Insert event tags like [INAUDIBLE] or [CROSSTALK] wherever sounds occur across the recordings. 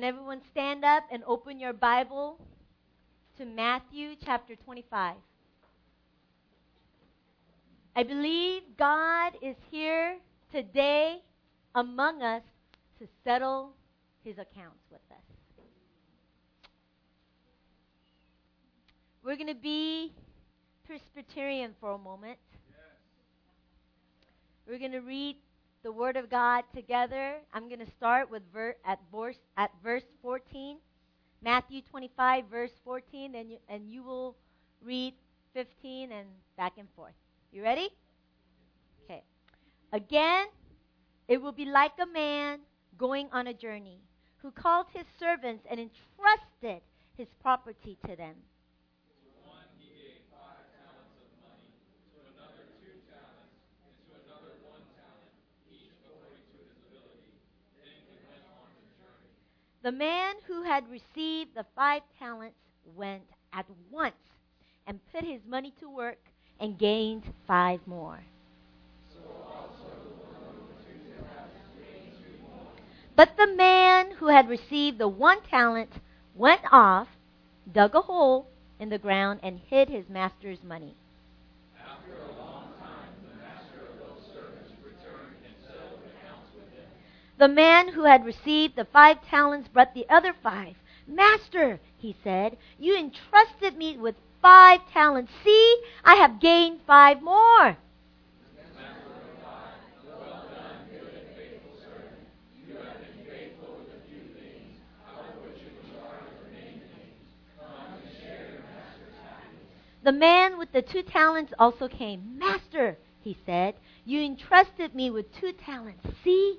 And everyone stand up and open your Bible to Matthew chapter 25. I believe God is here today among us to settle his accounts with us. We're going to be Presbyterian for a moment. We're going to read the Word of God together. I'm going to start with ver- at, verse, at verse 14, Matthew 25, verse 14, and you, and you will read 15 and back and forth. You ready? Okay. Again, it will be like a man going on a journey who called his servants and entrusted his property to them. The man who had received the five talents went at once and put his money to work and gained five more. But the man who had received the one talent went off, dug a hole in the ground, and hid his master's money. The man who had received the five talents brought the other five. Master, he said, you entrusted me with five talents. See, I have gained five more. The man with the two talents also came. Master, he said, you entrusted me with two talents. See,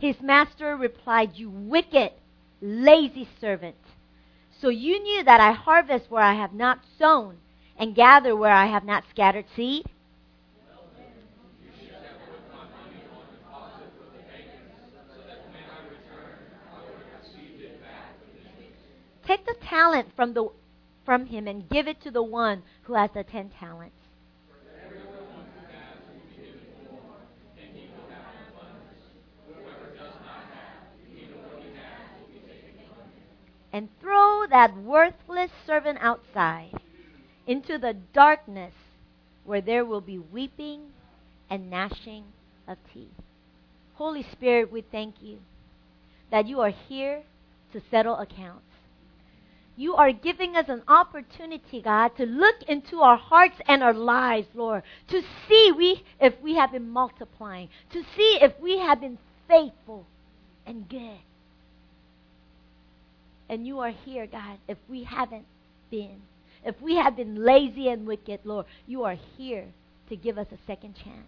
His master replied, You wicked, lazy servant. So you knew that I harvest where I have not sown and gather where I have not scattered seed? Take the talent from, the, from him and give it to the one who has the ten talents. And throw that worthless servant outside into the darkness where there will be weeping and gnashing of teeth. Holy Spirit, we thank you that you are here to settle accounts. You are giving us an opportunity, God, to look into our hearts and our lives, Lord, to see we if we have been multiplying, to see if we have been faithful and good and you are here, God, if we haven't been. If we have been lazy and wicked, Lord, you are here to give us a second chance.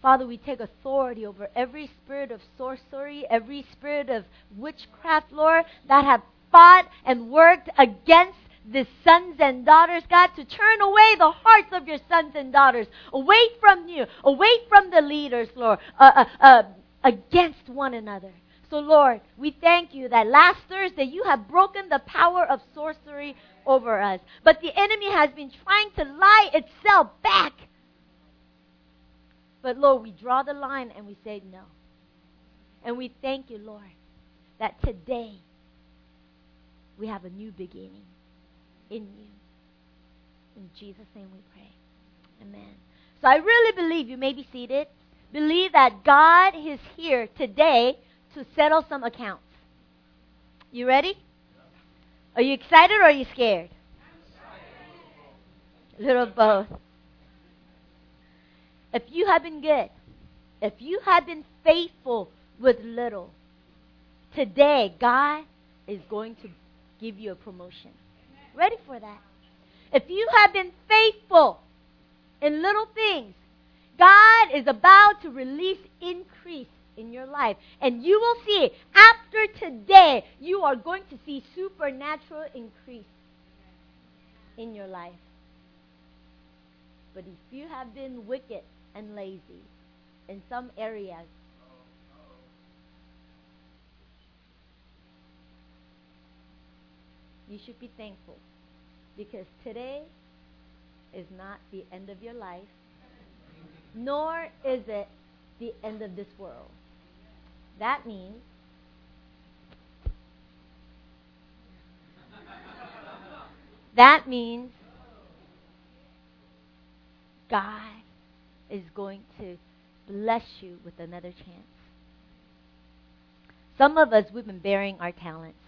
Father, we take authority over every spirit of sorcery, every spirit of witchcraft, Lord, that have fought and worked against the sons and daughters, God, to turn away the hearts of your sons and daughters away from you, away from the leaders, Lord, uh, uh, uh, against one another. So, Lord, we thank you that last Thursday you have broken the power of sorcery over us. But the enemy has been trying to lie itself back. But, Lord, we draw the line and we say no. And we thank you, Lord, that today we have a new beginning in you. In Jesus' name we pray. Amen. So I really believe you may be seated. Believe that God is here today to settle some accounts. You ready? Are you excited or are you scared? A little both. If you have been good, if you have been faithful with little, today God is going to give you a promotion. Ready for that? If you have been faithful in little things, God is about to release increase in your life. And you will see, after today, you are going to see supernatural increase in your life. But if you have been wicked and lazy in some areas, you should be thankful because today is not the end of your life, nor is it the end of this world. That means that means God is going to bless you with another chance. Some of us, we've been bearing our talents.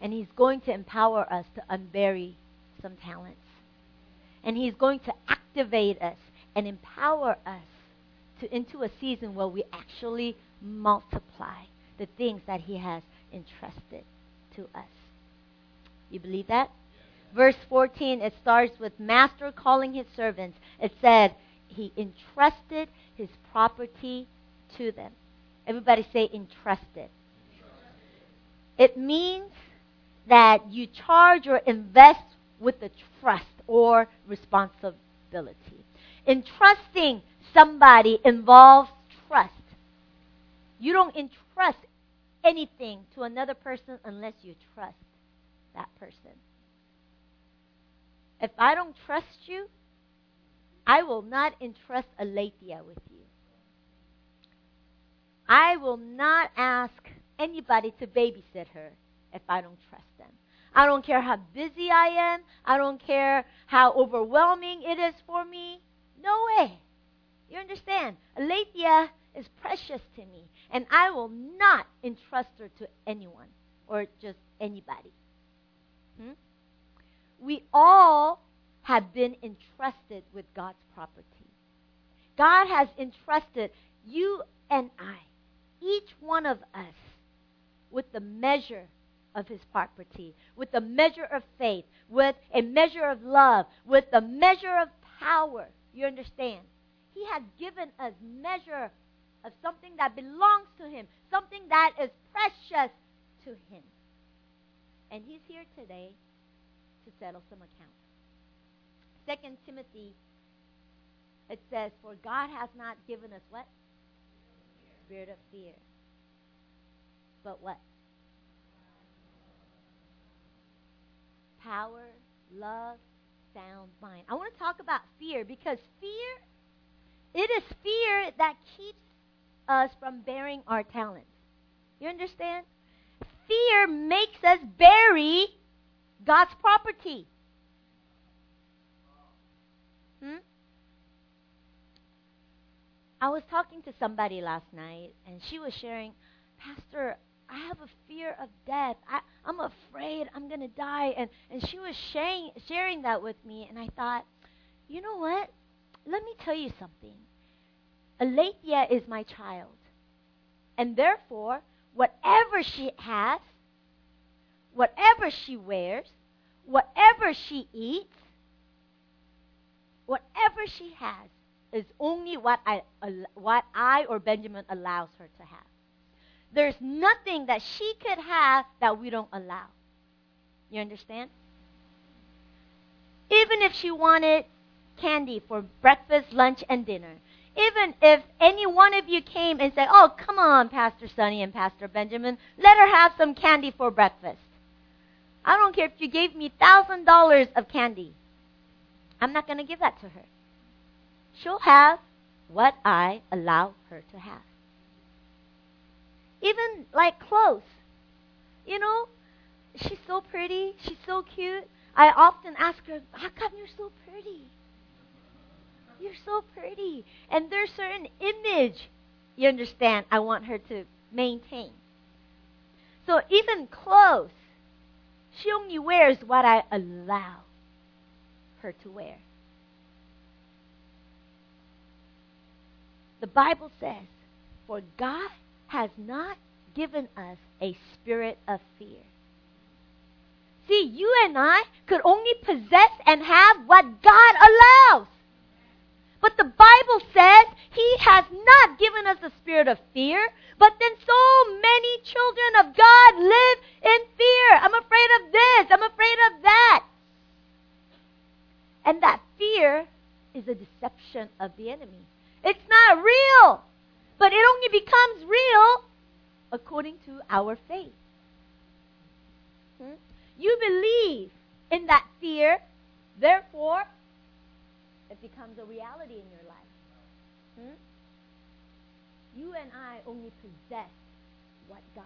And He's going to empower us to unbury some talents. And He's going to activate us and empower us to, into a season where we actually multiply the things that He has entrusted to us. You believe that? Verse 14, it starts with Master calling his servants. It said, He entrusted his property to them. Everybody say entrusted. It means that you charge or invest with the trust or responsibility. Entrusting somebody involves trust. You don't entrust anything to another person unless you trust that person. If I don't trust you, I will not entrust Aletheia with you. I will not ask anybody to babysit her if I don't trust them. I don't care how busy I am. I don't care how overwhelming it is for me. No way. You understand? Aletheia is precious to me, and I will not entrust her to anyone or just anybody. Hmm? We all have been entrusted with God's property. God has entrusted you and I, each one of us, with the measure of his property, with the measure of faith, with a measure of love, with the measure of power. You understand? He has given us measure of something that belongs to him, something that is precious to him. And he's here today to settle some accounts. Second Timothy, it says, For God has not given us what? Spirit of fear. But what? Power, love, sound mind. I want to talk about fear because fear, it is fear that keeps us from bearing our talents. You understand? Fear makes us bury God's property. Hmm? I was talking to somebody last night, and she was sharing, Pastor, I have a fear of death. I, I'm afraid I'm going to die. And, and she was sharing, sharing that with me, and I thought, you know what? Let me tell you something. Aletheia is my child. And therefore, whatever she has, whatever she wears, whatever she eats, whatever she has is only what I, what I or Benjamin allows her to have. There's nothing that she could have that we don't allow. You understand? Even if she wanted candy for breakfast, lunch, and dinner, even if any one of you came and said, Oh, come on, Pastor Sonny and Pastor Benjamin, let her have some candy for breakfast. I don't care if you gave me $1,000 of candy. I'm not going to give that to her. She'll have what I allow her to have. Even like clothes. You know, she's so pretty, she's so cute. I often ask her, How come you're so pretty? You're so pretty. And there's certain image, you understand, I want her to maintain. So even clothes, she only wears what I allow her to wear. The Bible says, For God has not given us a spirit of fear. See, you and I could only possess and have what God allows. Not given us a spirit of fear, but then so many children of God live in fear. I'm afraid of this. I'm afraid of that. And that fear is a deception of the enemy. It's not real, but it only becomes real according to our faith. Hmm? You believe in that fear, therefore, it becomes a reality in your life. Hmm? You and I only possess what God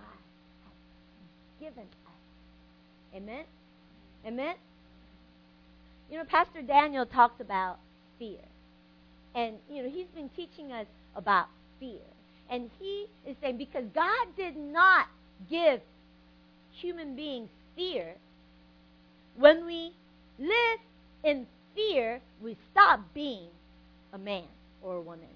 has given us. Amen? Amen? You know, Pastor Daniel talks about fear. And, you know, he's been teaching us about fear. And he is saying because God did not give human beings fear, when we live in fear, we stop being a man or a woman.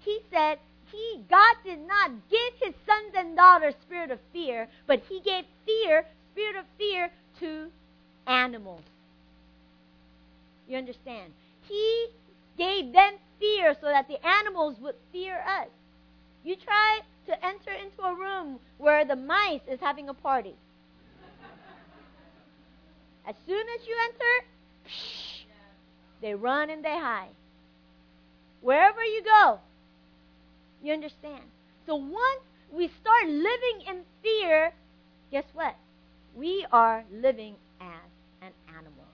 He said he God did not give his sons and daughters spirit of fear, but he gave fear, spirit of fear to animals. You understand? He gave them fear so that the animals would fear us. You try to enter into a room where the mice is having a party. As soon as you enter, psh, they run and they hide. Wherever you go, you understand. So once we start living in fear, guess what? We are living as an animal.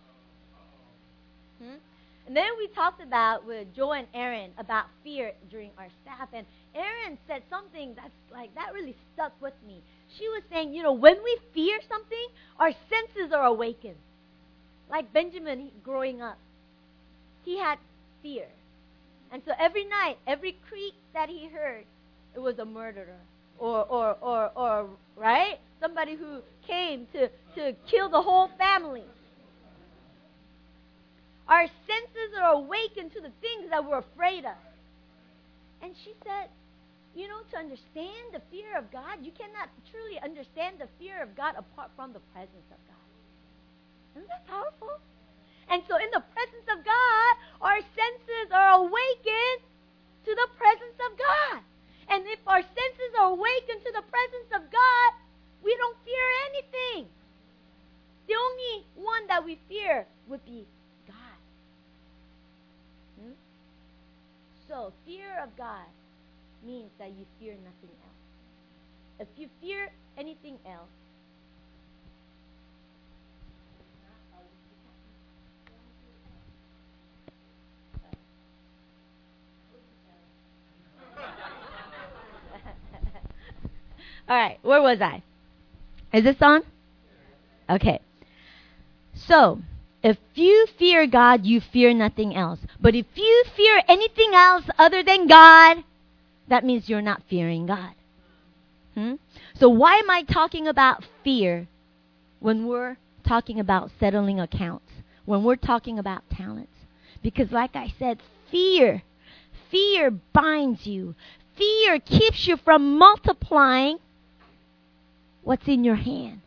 Hmm? And then we talked about with Joe and Erin about fear during our staff. And Erin said something that's like, that really stuck with me. She was saying, you know, when we fear something, our senses are awakened. Like Benjamin growing up, he had fear. And so every night, every creak that he heard, it was a murderer. Or, or, or, or, right? Somebody who came to, to kill the whole family. Our senses are awakened to the things that we're afraid of. And she said, you know, to understand the fear of God, you cannot truly understand the fear of God apart from the presence of God. Isn't that powerful? And so, in the presence of God, our senses are awakened to the presence of God. And if our senses are awakened to the presence of God, we don't fear anything. The only one that we fear would be God. Hmm? So, fear of God means that you fear nothing else. If you fear anything else, All right, where was I? Is this on? Okay. So, if you fear God, you fear nothing else. But if you fear anything else other than God, that means you're not fearing God. Hmm? So, why am I talking about fear when we're talking about settling accounts? When we're talking about talents? Because, like I said, fear, fear binds you. Fear keeps you from multiplying what's in your hand.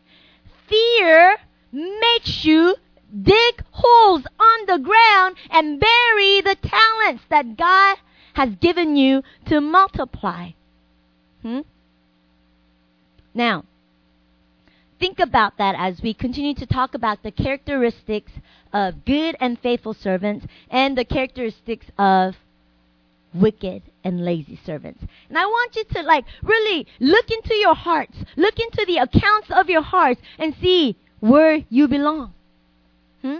Fear makes you dig holes on the ground and bury the talents that God has given you to multiply. Hmm? Now, think about that as we continue to talk about the characteristics of good and faithful servants and the characteristics of wicked and lazy servants. And I want you to like really look into your hearts, look into the accounts of your hearts and see where you belong. Hmm?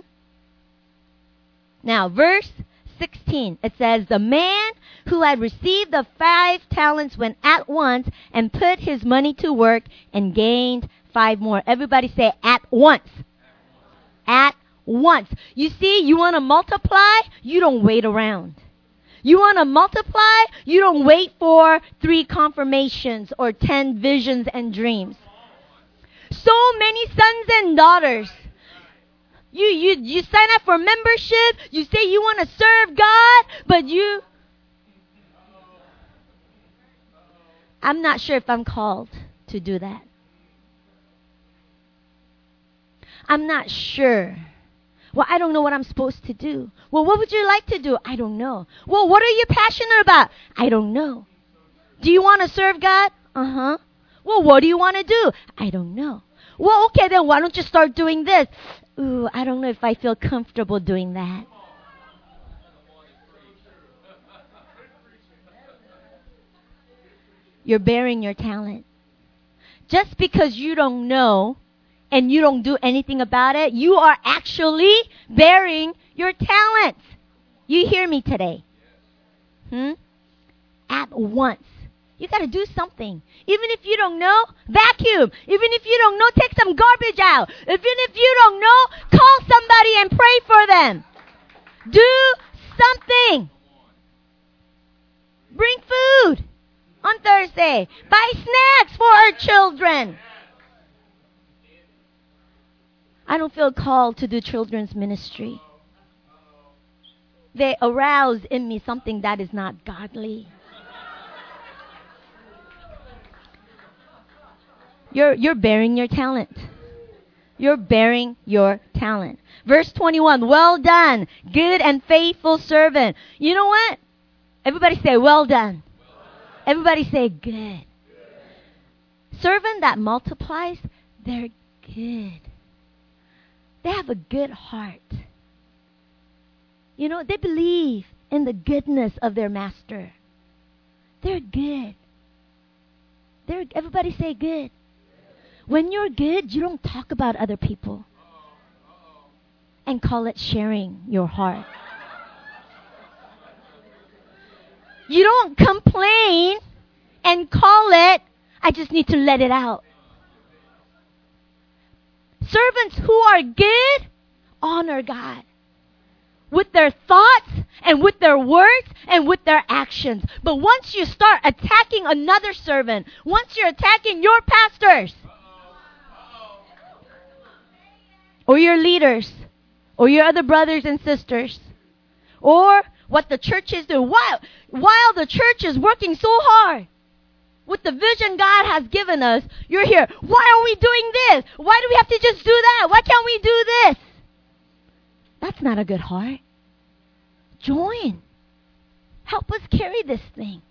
Now, verse 16, it says, The man who had received the five talents went at once and put his money to work and gained five more. Everybody say, at once. At once. You see, you want to multiply, you don't wait around. You want to multiply, you don't wait for three confirmations or ten visions and dreams. So many sons and daughters you, you, you sign up for membership. You say you want to serve God, but you. I'm not sure if I'm called to do that. I'm not sure Well, I don't know what I'm supposed to do. Well, what would you like to do? I don't know. Well, what are you passionate about? I don't know. Do you want to serve God? Uh huh. Well, what do you want to do? I don't know. Well, okay, then why don't you start doing this? Ooh, I don't know if I feel comfortable doing that. You're bearing your talent. Just because you don't know and you don't do anything about it, you are actually bearing your talents. You hear me today? Hmm? At once. You got to do something. Even if you don't know, vacuum. Even if you don't know, take some garbage out. Even if you don't know, call somebody and pray for them. Do something. Bring food on Thursday. Buy snacks for our children. I don't feel called to do children's ministry. They arouse in me something that is not godly. You're, you're bearing your talent. You're bearing your talent. Verse 21, well done, good and faithful servant. You know what? Everybody say, well done. Everybody say, good. Servant that multiplies, they're good. They have a good heart. You know, they believe in the goodness of their master. They're good. They're, everybody say good. When you're good, you don't talk about other people and call it sharing your heart. You don't complain and call it, I just need to let it out. Servants who are good honor God with their thoughts and with their words and with their actions. But once you start attacking another servant, once you're attacking your pastors, or your leaders or your other brothers and sisters or what the church is doing while, while the church is working so hard with the vision God has given us, you're here. Why are we doing this? Why do we have to just do that? Why can't we do this? That's not a good heart. Join. Help us carry this thing.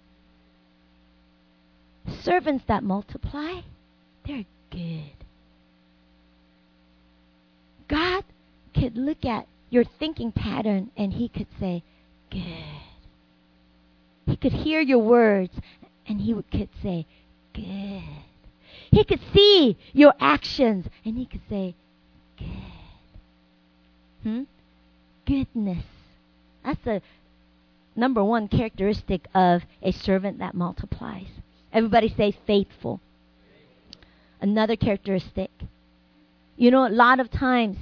Servants that multiply, they're good. God could look at your thinking pattern and He could say, Good. He could hear your words and He could say, Good. He could see your actions and He could say, Good. Hmm? Goodness. That's the number one characteristic of a servant that multiplies. Everybody say faithful. Another characteristic you know, a lot of times,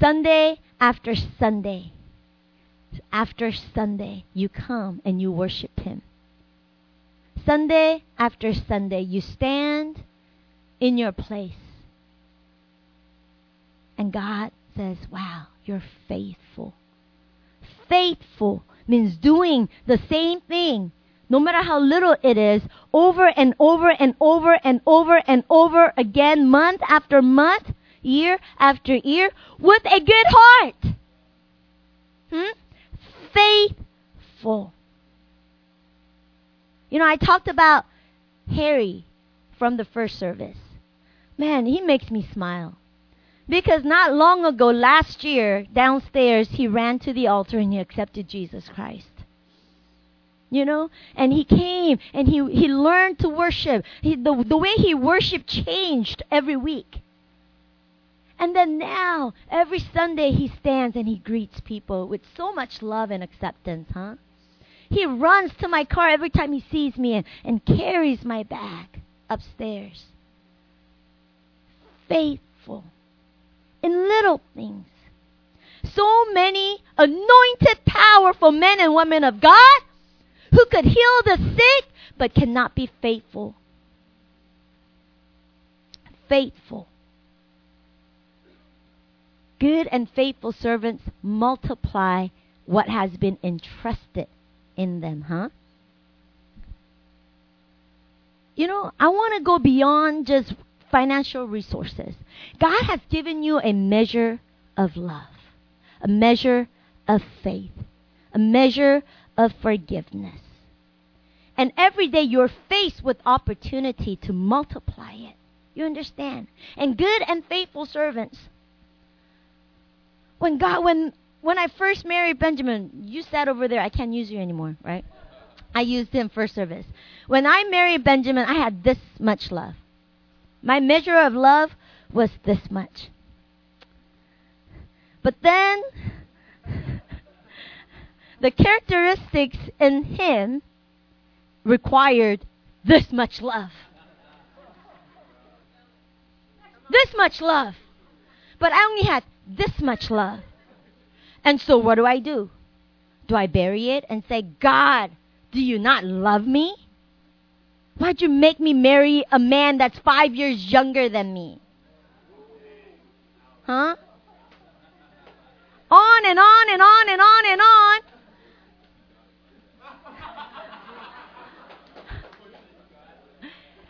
Sunday after Sunday, after Sunday, you come and you worship Him. Sunday after Sunday, you stand in your place. And God says, Wow, you're faithful. Faithful means doing the same thing no matter how little it is, over and over and over and over and over again, month after month, year after year, with a good heart. Hmm? Faithful. You know, I talked about Harry from the first service. Man, he makes me smile. Because not long ago, last year, downstairs, he ran to the altar and he accepted Jesus Christ. You know? And he came and he he learned to worship. He, the, the way he worshiped changed every week. And then now every sunday he stands and he greets people with so much love and acceptance huh he runs to my car every time he sees me and, and carries my bag upstairs faithful in little things so many anointed powerful men and women of god who could heal the sick but cannot be faithful. Faithful. Good and faithful servants multiply what has been entrusted in them, huh? You know, I want to go beyond just financial resources. God has given you a measure of love. a measure of faith, a measure of forgiveness. And every day you're faced with opportunity to multiply it. You understand? And good and faithful servants. When God, when when I first married Benjamin, you sat over there. I can't use you anymore, right? I used him for service. When I married Benjamin, I had this much love. My measure of love was this much. But then, [LAUGHS] the characteristics in him required this much love. This much love. But I only had this much love. And so what do I do? Do I bury it and say, God, do you not love me? Why'd you make me marry a man that's five years younger than me? Huh? On and on and on and on and on.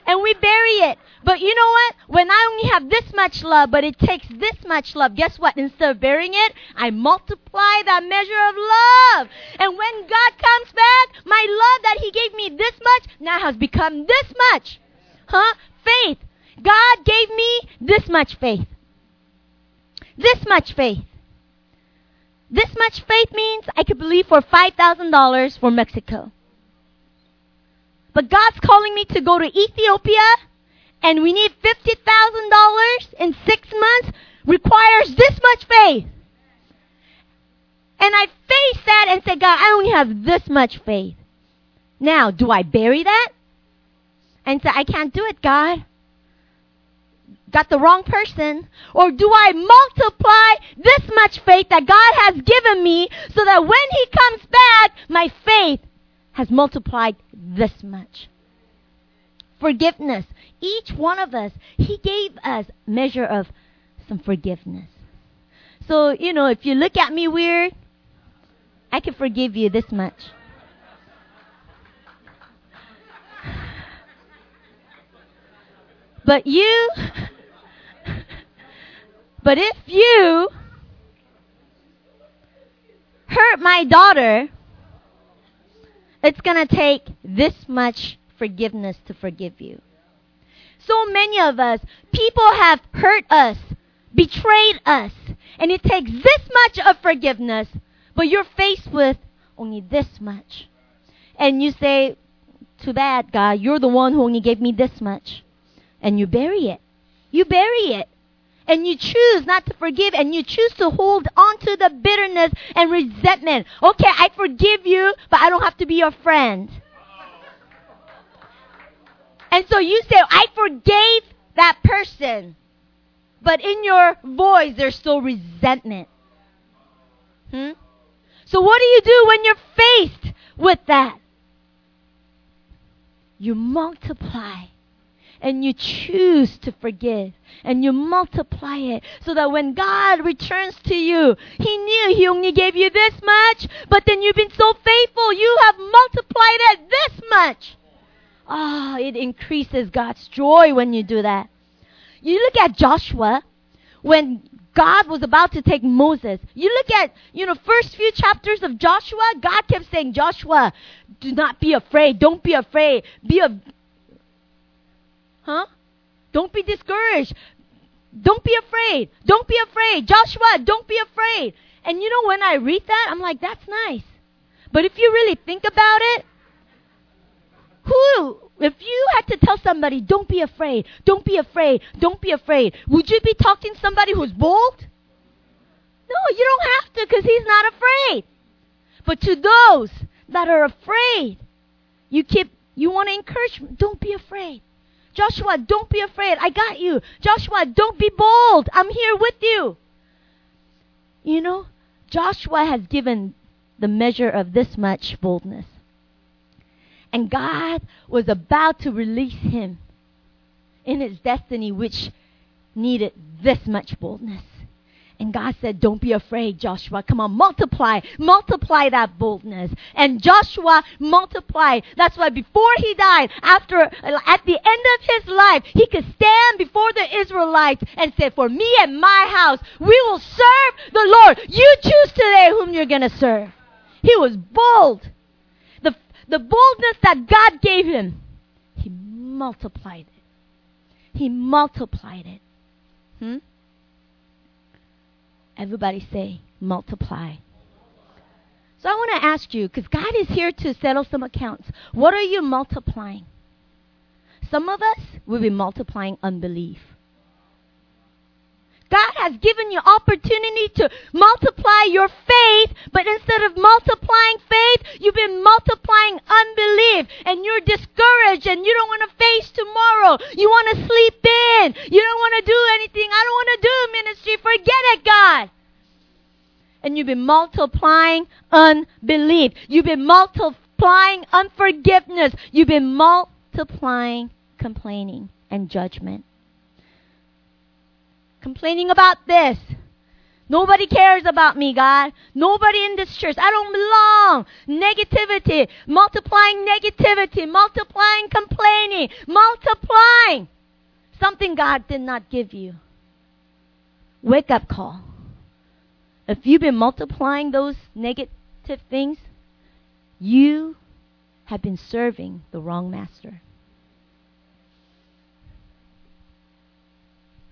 and we bury it. But you know what? When I only have this much love, but it takes this much love, guess what? Instead of bearing it, I multiply that measure of love. And when God comes back, my love that He gave me this much now has become this much. Huh? Faith. God gave me this much faith. This much faith. This much faith means I could believe for $5,000 for Mexico. But God's calling me to go to Ethiopia and we need $50,000 in six months requires this much faith. And I face that and say, God, I only have this much faith. Now, do I bury that? And say, I can't do it, God. Got the wrong person. Or do I multiply this much faith that God has given me so that when He comes back, my faith has multiplied this much. Forgiveness. Each one of us, He gave us measure of some forgiveness. So, you know, if you look at me weird, I can forgive you this much. But you, [LAUGHS] but if you hurt my daughter, it's going to take this much forgiveness to forgive you. So many of us, people have hurt us, betrayed us, and it takes this much of forgiveness, but you're faced with only this much. And you say, to that God, you're the one who only gave me this much. And you bury it. You bury it and you choose not to forgive and you choose to hold on to the bitterness and resentment. Okay, I forgive you, but I don't have to be your friend. And so you say, I forgave that person. But in your voice, there's still resentment. Hmm? So what do you do when you're faced with that? You multiply and you choose to forgive and you multiply it so that when God returns to you, He knew He only gave you this much, but then you've been so faithful, you have multiplied it this much. Ah, oh, it increases God's joy when you do that. You look at Joshua when God was about to take Moses. You look at, you know, first few chapters of Joshua, God kept saying, Joshua, do not be afraid. Don't be afraid. Be a, Huh? Don't be discouraged. Don't be afraid. Don't be afraid. Joshua, don't be afraid. And you know, when I read that, I'm like, that's nice. But if you really think about it, who, if you had to tell somebody, don't be afraid, don't be afraid, don't be afraid, would you be talking to somebody who's bold? No, you don't have to because he's not afraid. But to those that are afraid, you keep, you want to encourage, don't be afraid. Joshua, don't be afraid. I got you. Joshua, don't be bold. I'm here with you. You know, Joshua has given the measure of this much boldness. And God was about to release him in his destiny, which needed this much boldness. And God said, Don't be afraid, Joshua. Come on, multiply, multiply that boldness. And Joshua multiplied. That's why before he died, after, at the end of his life, he could stand before the Israelites and say, For me and my house, we will serve the Lord. You choose today whom you're going to serve. He was bold. The, boldness that God gave him, he multiplied it. He multiplied it. Hmm? Everybody say, multiply. So I want to ask you, because God is here to settle some accounts. What are you multiplying? Some of us will be multiplying unbelief. God has given you opportunity to multiply your faith, but instead of multiplying faith, you've been multiplying unbelief and you're discouraged and you don't want to face tomorrow. You want to sleep in. You don't want to do anything. I don't want to do ministry. Forget it, God. And you've been multiplying unbelief. You've been multiplying unforgiveness. You've been multiplying complaining and judgment complaining about this. Nobody cares about me, God. Nobody in this church. I don't belong. Negativity, multiplying negativity, multiplying complaining, multiplying something God did not give you. Wake up call. If you've been multiplying those negative things, you have been serving the wrong master.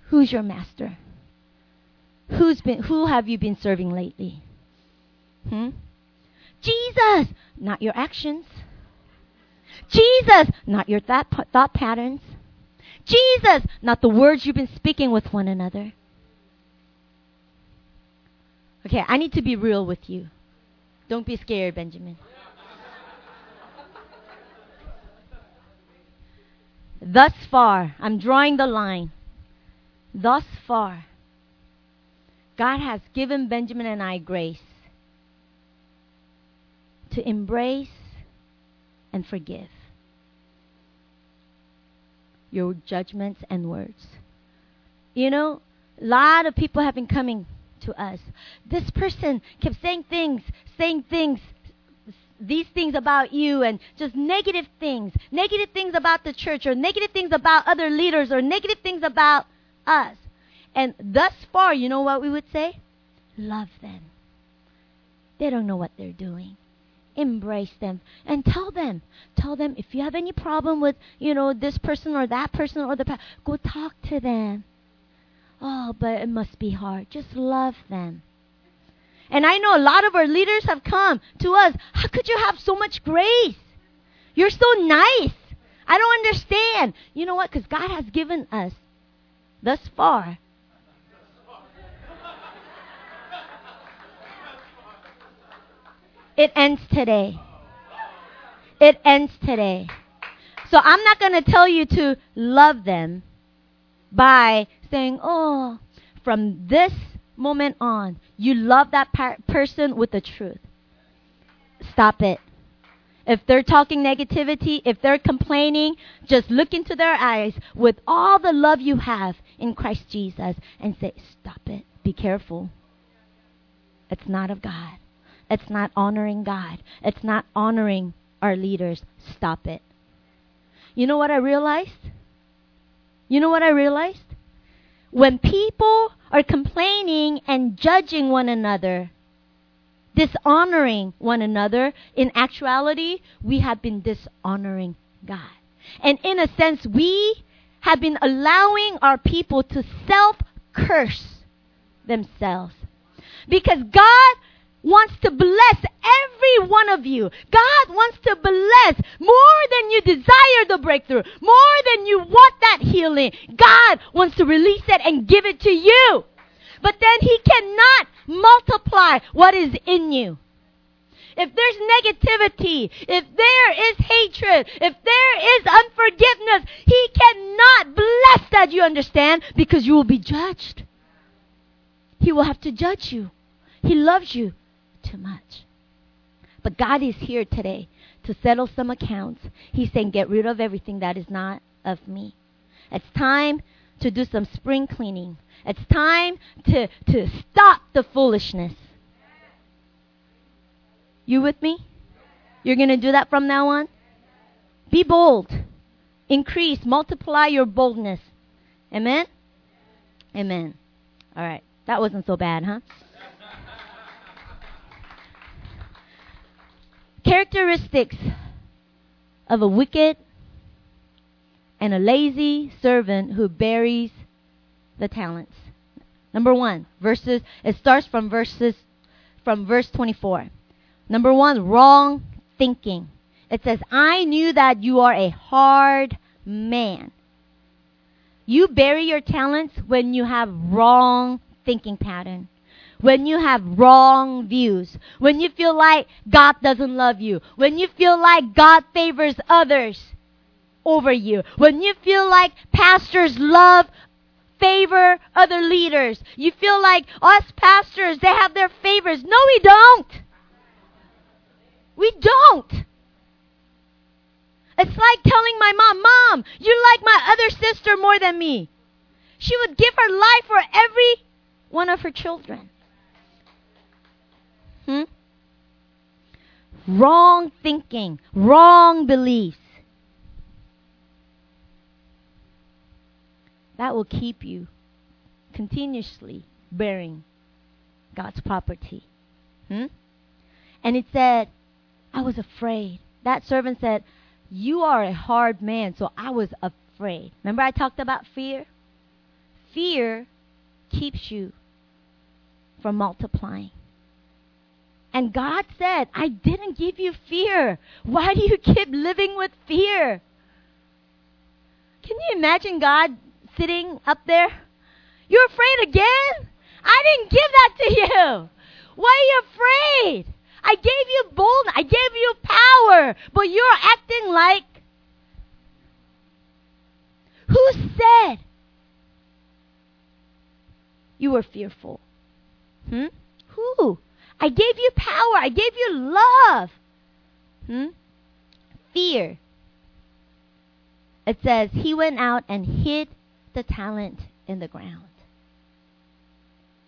Who's your master? Who's been who have you been serving lately? Hmm? Jesus, not your actions. Jesus, not your thought, thought patterns. Jesus, not the words you've been speaking with one another. Okay, I need to be real with you. Don't be scared, Benjamin. Thus far, I'm drawing the line thus far, God has given Benjamin and I grace to embrace and forgive your judgments and words. You know, a lot of people have been coming to us. This person kept saying things, saying things, these things about you and just negative things, negative things about the church or negative things about other leaders or negative things about us. And thus far, you know what we would say? Love them. They don't know what they're doing. Embrace them and tell them. Tell them if you have any problem with, you know, this person or that person or the go talk to them. Oh, but it must be hard. Just love them. And I know a lot of our leaders have come to us. How could you have so much grace? You're so nice. I don't understand. You know what? Because God has given us thus far. It ends today. It ends today. So I'm not going to tell you to love them by saying, oh, from this moment on, you love that par- person with the truth. Stop it. If they're talking negativity, if they're complaining, just look into their eyes with all the love you have in Christ Jesus and say, Stop it. Be careful. It's not of God. It's not honoring God. It's not honoring our leaders. Stop it. You know what I realized? You know what I realized? When people are complaining and judging one another, dishonoring one another, in actuality, we have been dishonoring God. And in a sense, we have been allowing our people to self curse themselves. Because God wants to bless every one of you. God wants to bless more than you desire the breakthrough, more than you want that healing. God wants to release it and give it to you. But then He cannot multiply what is in you. If there's negativity, if there is hatred, if there is unforgiveness, He cannot bless that, you understand? Because you will be judged. He will have to judge you. He loves you too much. But God is here today to settle some accounts. He's saying, get rid of everything that is not of me. It's time to do some spring cleaning. It's time to, to stop the foolishness. You with me? You're going to do that from now on? Be bold. Increase, multiply your boldness. Amen? Amen. All right. That wasn't so bad, huh? Characteristics of a wicked and a lazy servant who buries the talents. Number one, verses, it starts from verses, from verse 24. Number one, wrong thinking. It says, I knew that you are a hard man. You bury your talents when you have wrong thinking pattern. When you have wrong views. When you feel like God doesn't love you. When you feel like God favors others over you. When you feel like pastors love favor other leaders. You feel like us pastors, they have their favors. No, we don't. We don't. It's like telling my mom, Mom, you like my other sister more than me. She would give her life for every one of her children. Hmm? Wrong thinking, wrong beliefs. That will keep you continuously bearing God's property. Hmm? And it said, I was afraid. That servant said, You are a hard man, so I was afraid. Remember, I talked about fear? Fear keeps you from multiplying. And God said, I didn't give you fear. Why do you keep living with fear? Can you imagine God sitting up there? You're afraid again? I didn't give that to you. Why are you afraid? I gave you boldness. I gave you power. But you're acting like. Who said you were fearful? Hmm? Who? I gave you power. I gave you love. Hmm? Fear. It says he went out and hid the talent in the ground.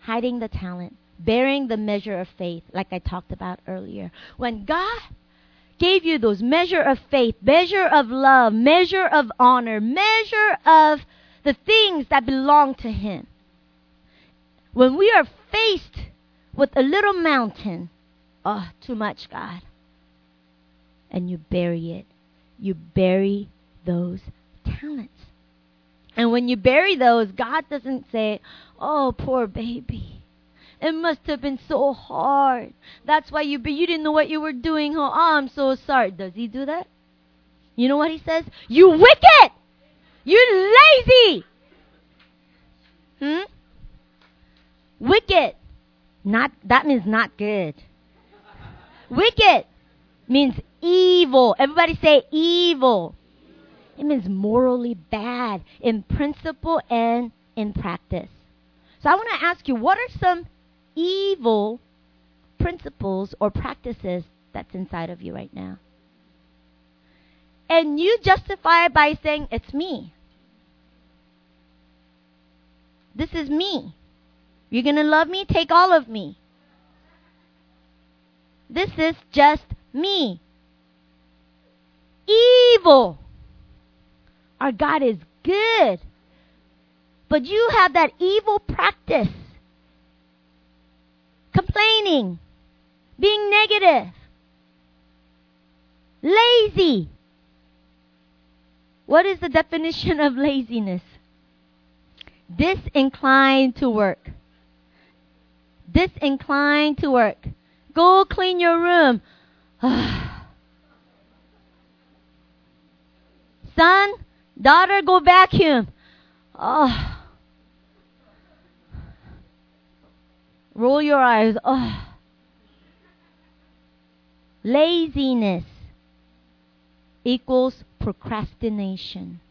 Hiding the talent, bearing the measure of faith, like I talked about earlier. When God gave you those measure of faith, measure of love, measure of honor, measure of the things that belong to Him. When we are faced with a little mountain, oh, too much, God, and you bury it, you bury those talents. And when you bury those, God doesn't say, Oh, poor baby. It must have been so hard. That's why you but you didn't know what you were doing. Oh, I'm so sorry. Does he do that? You know what he says? You wicked! You lazy! Hmm? Wicked. Not that means not good. Wicked means evil. Everybody say evil. It means morally bad in principle and in practice. So I want to ask you, what are some evil principles or practices that's inside of you right now? And you justify it by saying, it's me. This is me. You're going to love me? Take all of me. This is just me. Evil. Our God is good. But you have that evil practice. Complaining. Being negative. Lazy. What is the definition of laziness? Disinclined to work. Disinclined to work. Go clean your room. [SIGHS] Son, Daughter, go vacuum. Oh. Roll your eyes. Oh. Laziness equals procrastination.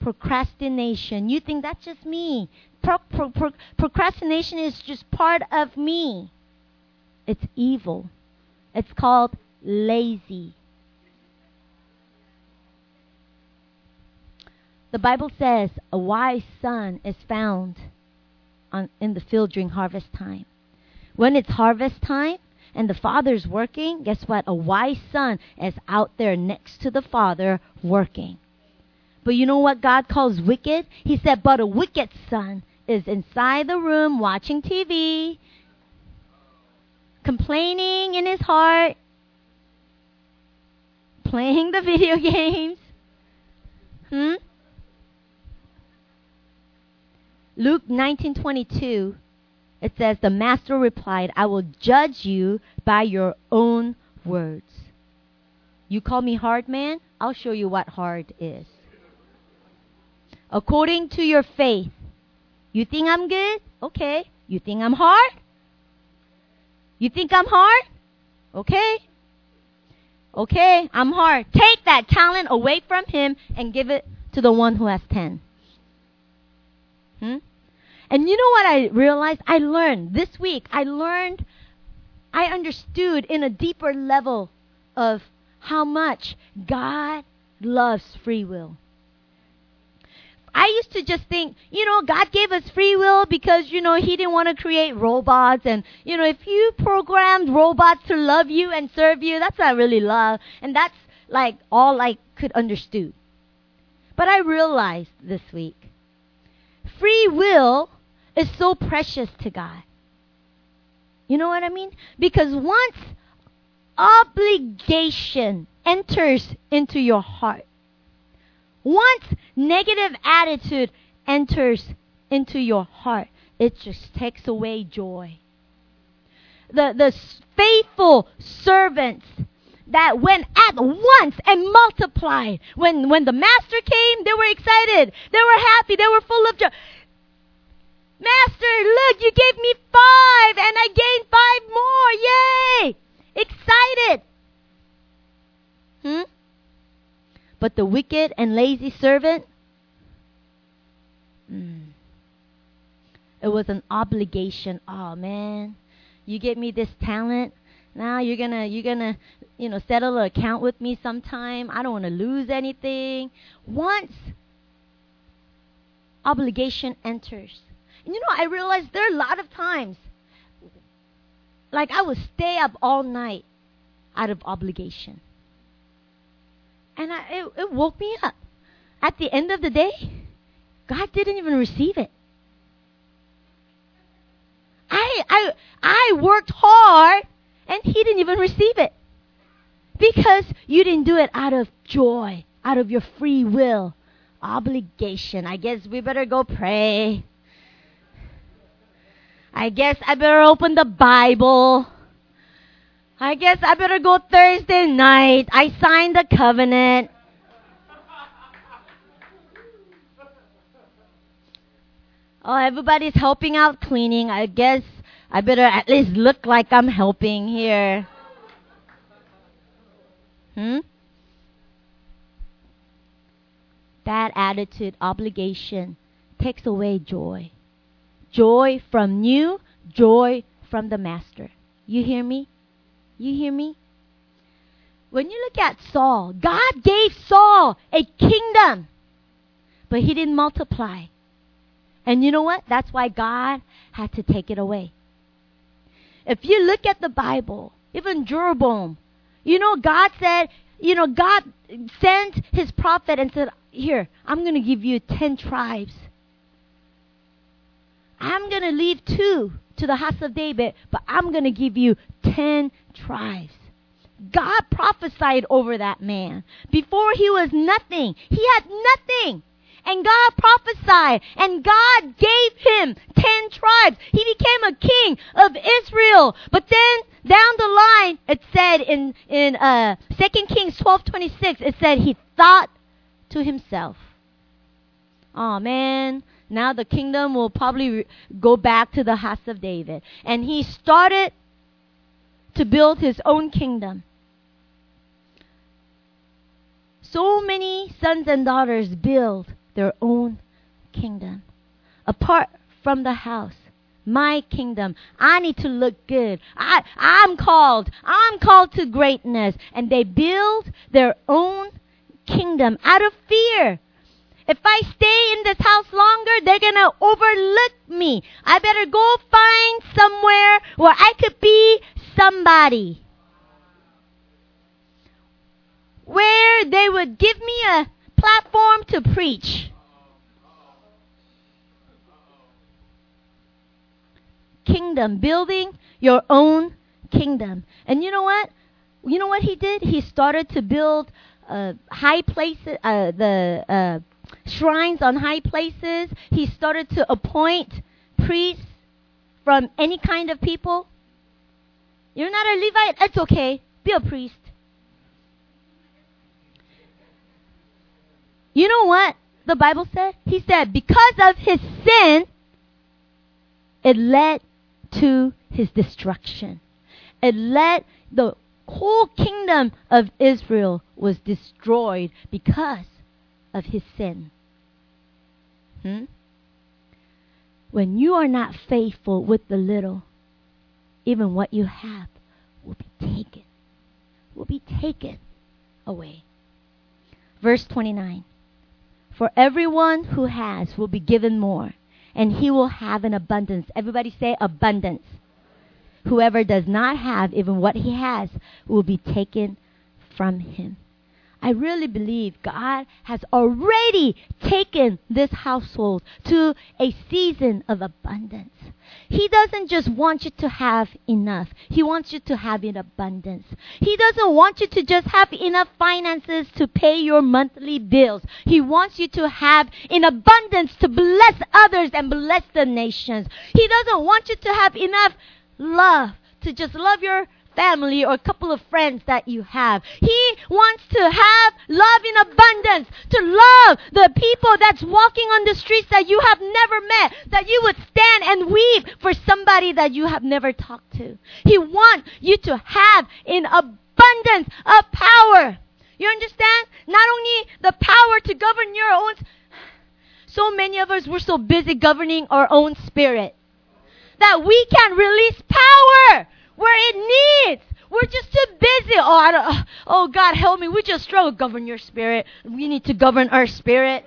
Procrastination. You think that's just me. Pro- pro- pro- procrastination is just part of me. It's evil. It's called lazy. The Bible says a wise son is found on, in the field during harvest time. When it's harvest time and the father's working, guess what? A wise son is out there next to the father working. But you know what God calls wicked? He said, but a wicked son is inside the room watching TV, complaining in his heart, playing the [LAUGHS] video games. Hmm? Luke 19:22 it says the master replied, "I will judge you by your own words." You call me hard man? I'll show you what hard is. According to your faith. You think I'm good? Okay. You think I'm hard? You think I'm hard? Okay. Okay, I'm hard. Take that talent away from him and give it to the one who has ten. Hmm? And you know what I realized? I learned this week, I learned, I understood in a deeper level of how much God loves free will. I used to just think, you know, God gave us free will because, you know, He didn't want to create robots. And, you know, if you programmed robots to love you and serve you, that's not really love. And that's like all I could understand. But I realized this week free will is so precious to God. You know what I mean? Because once obligation enters into your heart, once negative attitude enters into your heart, it just takes away joy. The, the faithful servants that went at once and multiplied. When, when the master came, they were excited. They were happy. They were full of joy. Master, look, you gave me five and I gained five more. Yay! Excited. Hmm? But the wicked and lazy servant, mm, it was an obligation. Oh man, you gave me this talent. Now you're gonna you're gonna you know settle an account with me sometime. I don't want to lose anything. Once obligation enters, and you know I realized there are a lot of times like I would stay up all night out of obligation. And I, it, it woke me up. At the end of the day, God didn't even receive it. I, I, I worked hard and He didn't even receive it. Because you didn't do it out of joy, out of your free will, obligation. I guess we better go pray. I guess I better open the Bible. I guess I better go Thursday night. I signed the covenant. Oh, everybody's helping out cleaning. I guess I better at least look like I'm helping here. Hmm? Bad attitude, obligation takes away joy. Joy from you, joy from the master. You hear me? You hear me? When you look at Saul, God gave Saul a kingdom, but he didn't multiply. And you know what? That's why God had to take it away. If you look at the Bible, even Jeroboam, you know, God said, you know, God sent his prophet and said, Here, I'm going to give you 10 tribes. I'm going to leave two to the house of David, but I'm going to give you 10 tribes. God prophesied over that man. Before he was nothing, he had nothing. And God prophesied, and God gave him ten tribes. He became a king of Israel. But then down the line, it said in in uh, Second Kings twelve twenty six, it said he thought to himself, "Oh man, now the kingdom will probably re- go back to the house of David." And he started to build his own kingdom. So many sons and daughters build their own kingdom apart from the house. My kingdom. I need to look good. I, I'm called. I'm called to greatness. And they build their own kingdom out of fear. If I stay in this house longer, they're gonna overlook me. I better go find somewhere where I could be somebody. Where they would give me a platform to preach. Kingdom, building your own kingdom. And you know what? You know what he did? He started to build uh, high places, uh, the uh, shrines on high places. He started to appoint priests from any kind of people. You're not a Levite? It's okay. Be a priest. You know what the Bible said? He said, because of his sin, it led to his destruction. It led the whole kingdom of Israel was destroyed because of his sin. Hmm? When you are not faithful with the little, even what you have will be taken. Will be taken away. Verse 29. For everyone who has will be given more, and he will have an abundance. Everybody say abundance. Whoever does not have even what he has will be taken from him. I really believe God has already taken this household to a season of abundance. He doesn't just want you to have enough. He wants you to have in abundance. He doesn't want you to just have enough finances to pay your monthly bills. He wants you to have in abundance to bless others and bless the nations. He doesn't want you to have enough love to just love your family or a couple of friends that you have. He wants to have love in abundance, to love the people that's walking on the streets that you have never met, that you would stand and weep for somebody that you have never talked to. He wants you to have in abundance of power. You understand? Not only the power to govern your own, so many of us, we're so busy governing our own spirit that we can release power where it needs. We're just too busy. Oh, I don't, oh God, help me. We just struggle. Govern your spirit. We need to govern our spirit.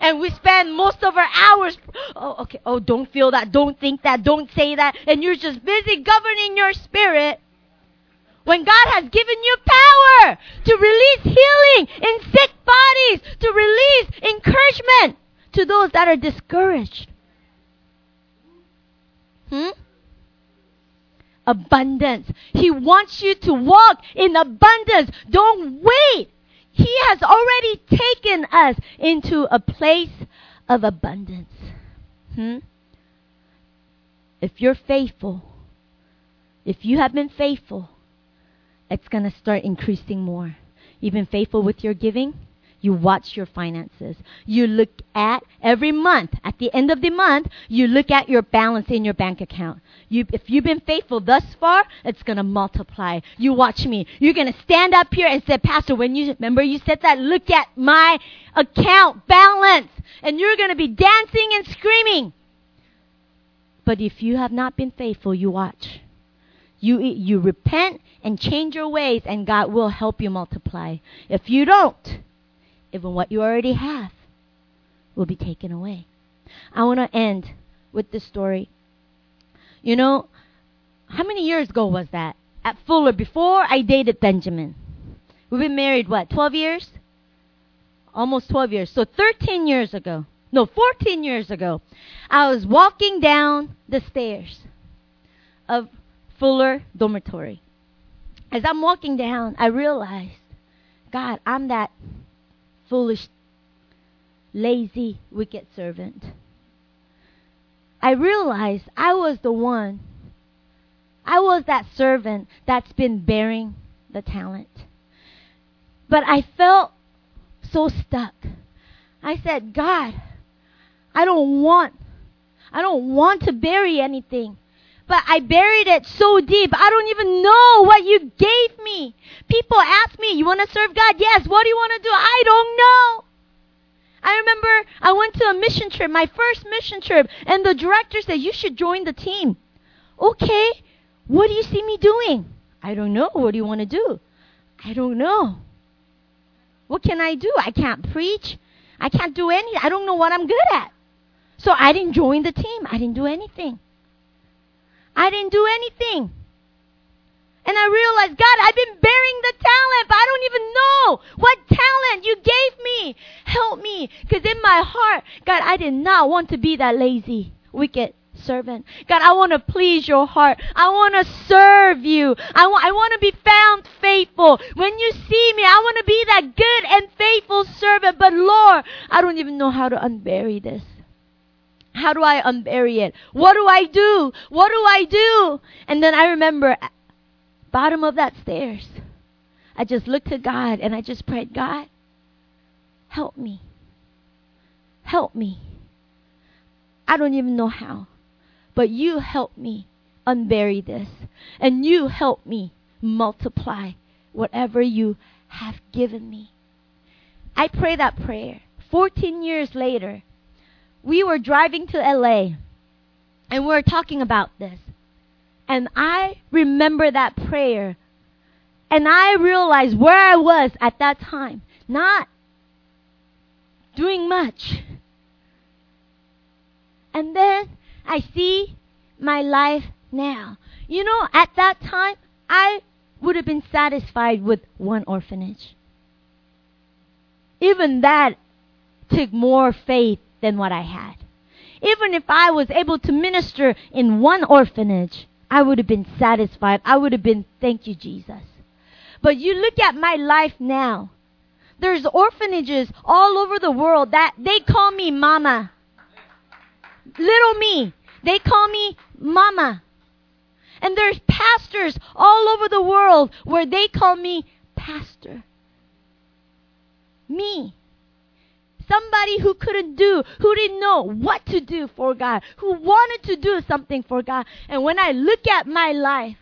And we spend most of our hours, oh, okay, oh, don't feel that, don't think that, don't say that, and you're just busy governing your spirit. When God has given you power to release healing in sick bodies, to release encouragement to those that are discouraged. Hmm? Abundance. He wants you to walk in abundance. Don't wait. He has already taken us into a place of abundance. Hmm? If you're faithful, if you have been faithful, it's going to start increasing more. You've been faithful with your giving, you watch your finances. You look at every month, at the end of the month, you look at your balance in your bank account. You, if you've been faithful thus far, it's going to multiply. You watch me. You're going to stand up here and say, Pastor, when you, remember you said that, look at my account balance. And you're going to be dancing and screaming. But if you have not been faithful, you watch. You, you repent and change your ways, and God will help you multiply. If you don't, even what you already have will be taken away. I want to end with this story. You know, how many years ago was that? At Fuller, before I dated Benjamin. We've been married, what, 12 years? Almost 12 years. So 13 years ago. No, 14 years ago. I was walking down the stairs of Fuller Dormitory. As I'm walking down, I realized, God, I'm that foolish, lazy, wicked servant. I realized I was the one. I was that servant that's been bearing the talent. But I felt so stuck. I said, God, I don't want, I don't want to bury anything but I buried it so deep. I don't even know what you gave me. People ask me, you want to serve God? Yes. What do you want to do? I don't know. I remember I went to a mission trip, my first mission trip, and the director said, you should join the team. Okay. What do you see me doing? I don't know. What do you want to do? I don't know. What can I do? I can't preach. I can't do any. I don't know what I'm good at. So I didn't join the team. I didn't do anything. I didn't do anything. And I realized, God, I've been bearing the talent, but I don't even know what talent you gave me. Help me. Because in my heart, God, I did not want to be that lazy, wicked servant. God, I want to please your heart. I want to serve you. I want, I want to be found faithful. When you see me, I want to be that good and faithful servant. But Lord, I don't even know how to unbury this. How do I unbury it? What do I do? What do I do? And then I remember bottom of that stairs. I just looked to God and I just prayed, God, help me. Help me. I don't even know how, but you help me unbury this. And you help me multiply whatever you have given me. I pray that prayer. 14 years later, we were driving to LA and we were talking about this. And I remember that prayer. And I realized where I was at that time. Not doing much. And then I see my life now. You know, at that time, I would have been satisfied with one orphanage. Even that took more faith than what I had. Even if I was able to minister in one orphanage, I would have been satisfied. I would have been, thank you, Jesus. But you look at my life now. There's orphanages all over the world that they call me mama. Little me. They call me mama. And there's pastors all over the world where they call me pastor. Me. Somebody who couldn't do, who didn't know what to do for God, who wanted to do something for God. And when I look at my life,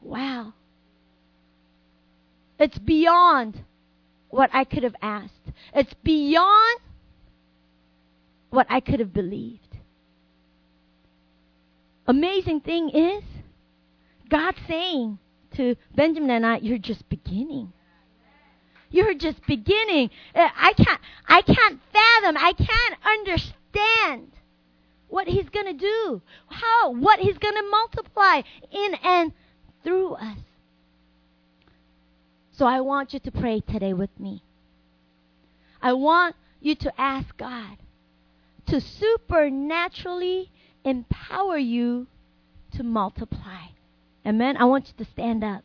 wow. It's beyond what I could have asked. It's beyond what I could have believed. Amazing thing is, God saying to Benjamin and I, you're just beginning. You're just beginning. Uh, I can't, I can't fathom, I can't understand what He's going to do, how, what He's going to multiply in and through us. So I want you to pray today with me. I want you to ask God to supernaturally empower you to multiply. Amen. I want you to stand up.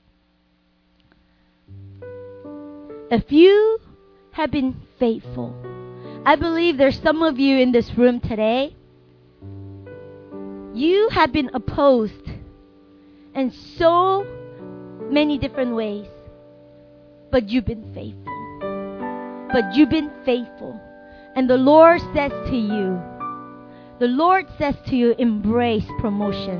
If you have been faithful, I believe there's some of you in this room today. You have been opposed in so many different ways, but you've been faithful. But you've been faithful. And the Lord says to you, the Lord says to you, embrace promotion.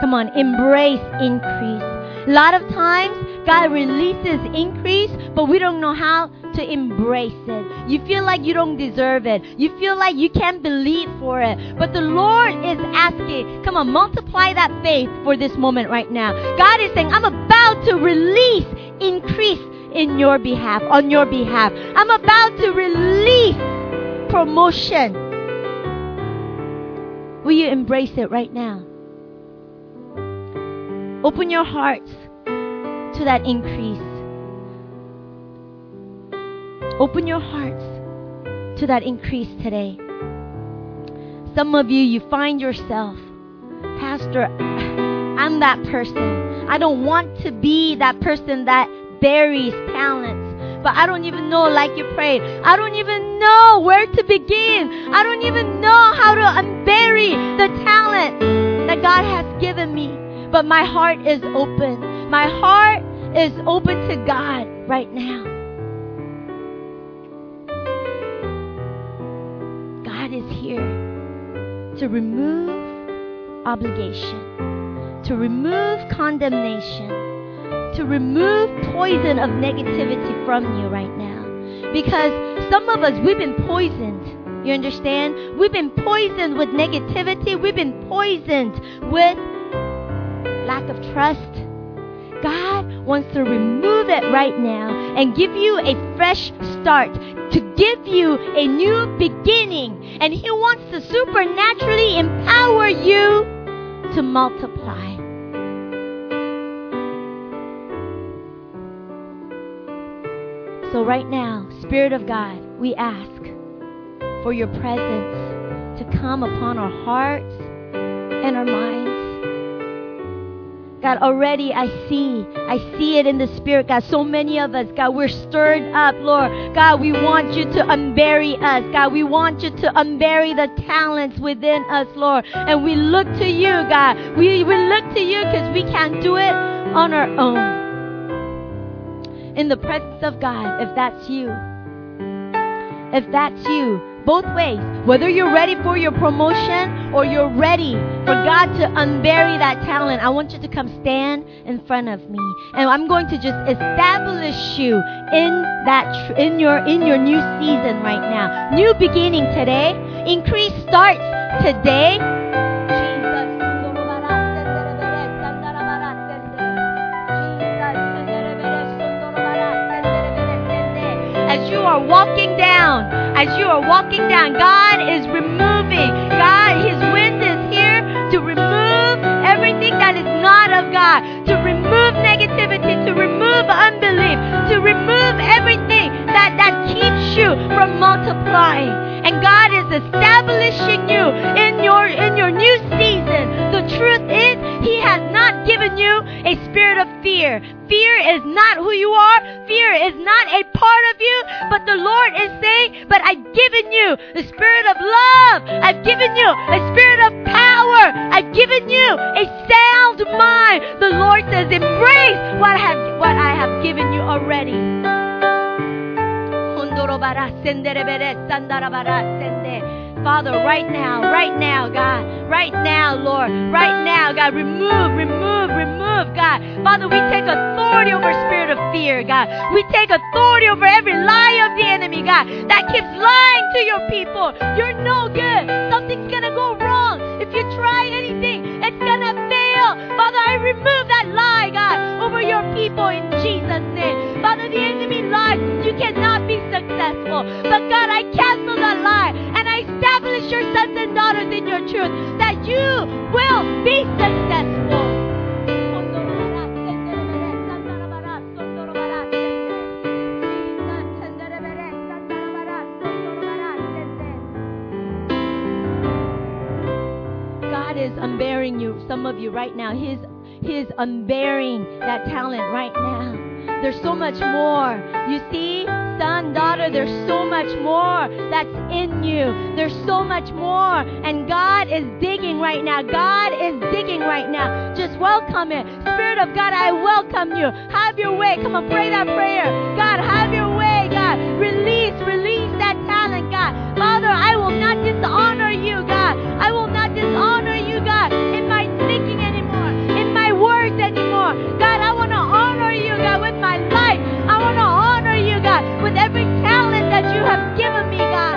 Come on, embrace increase. A lot of times, God releases increase, but we don't know how to embrace it. You feel like you don't deserve it. You feel like you can't believe for it. But the Lord is asking, come on, multiply that faith for this moment right now. God is saying, I'm about to release increase in your behalf, on your behalf. I'm about to release promotion. Will you embrace it right now? Open your hearts to that increase. Open your hearts to that increase today. Some of you, you find yourself, Pastor, I'm that person. I don't want to be that person that buries talents. But I don't even know, like you prayed, I don't even know where to begin. I don't even know how to unbury the talent that God has given me. But my heart is open. My heart is open to God right now. God is here to remove obligation, to remove condemnation, to remove poison of negativity from you right now. Because some of us, we've been poisoned. You understand? We've been poisoned with negativity. We've been poisoned with lack of trust. God wants to remove it right now and give you a fresh start, to give you a new beginning. And He wants to supernaturally empower you to multiply. So, right now, Spirit of God, we ask for your presence to come upon our hearts and our minds. God, already I see, I see it in the Spirit, God. So many of us, God, we're stirred up, Lord. God, we want you to unbury us. God, we want you to unbury the talents within us, Lord. And we look to you, God. We, we look to you because we can't do it on our own. In the presence of God, if that's you, if that's you, both ways. Whether you're ready for your promotion or you're ready for God to unbury that talent, I want you to come stand in front of me, and I'm going to just establish you in that tr- in your in your new season right now. New beginning today. Increase starts today. As you are walking down, as you are walking down, God is removing. God, His wind is here to remove everything that is not of God, to remove negativity, to remove unbelief, to remove everything that, that keeps you from multiplying. And God is establishing you in your in your new season. The truth is, He has not given you a spirit of fear. Fear is not who you are. Fear is not a part of you. But the Lord is saying, But I've given you the spirit of love. I've given you a spirit of power. I've given you a sound mind. The Lord says, Embrace what I have, what I have given you already. Father, right now, right now, God, right now, Lord, right now, God, remove, remove, remove, God. Father, we take authority over spirit of fear, God. We take authority over every lie of the enemy, God, that keeps lying to your people. You're no good. Something's gonna go wrong. If you try anything, it's gonna fail. Father, I remove that lie, in your truth that you will be successful. God is unbearing you, some of you right now. He's, he's unbearing that talent right now. There's so much more. You see, son, daughter, there's so much more that's in you. There's so much more. And God is digging right now. God is digging right now. Just welcome it. Spirit of God, I welcome you. Have your way. Come on, pray that prayer. God, have your way. amiga.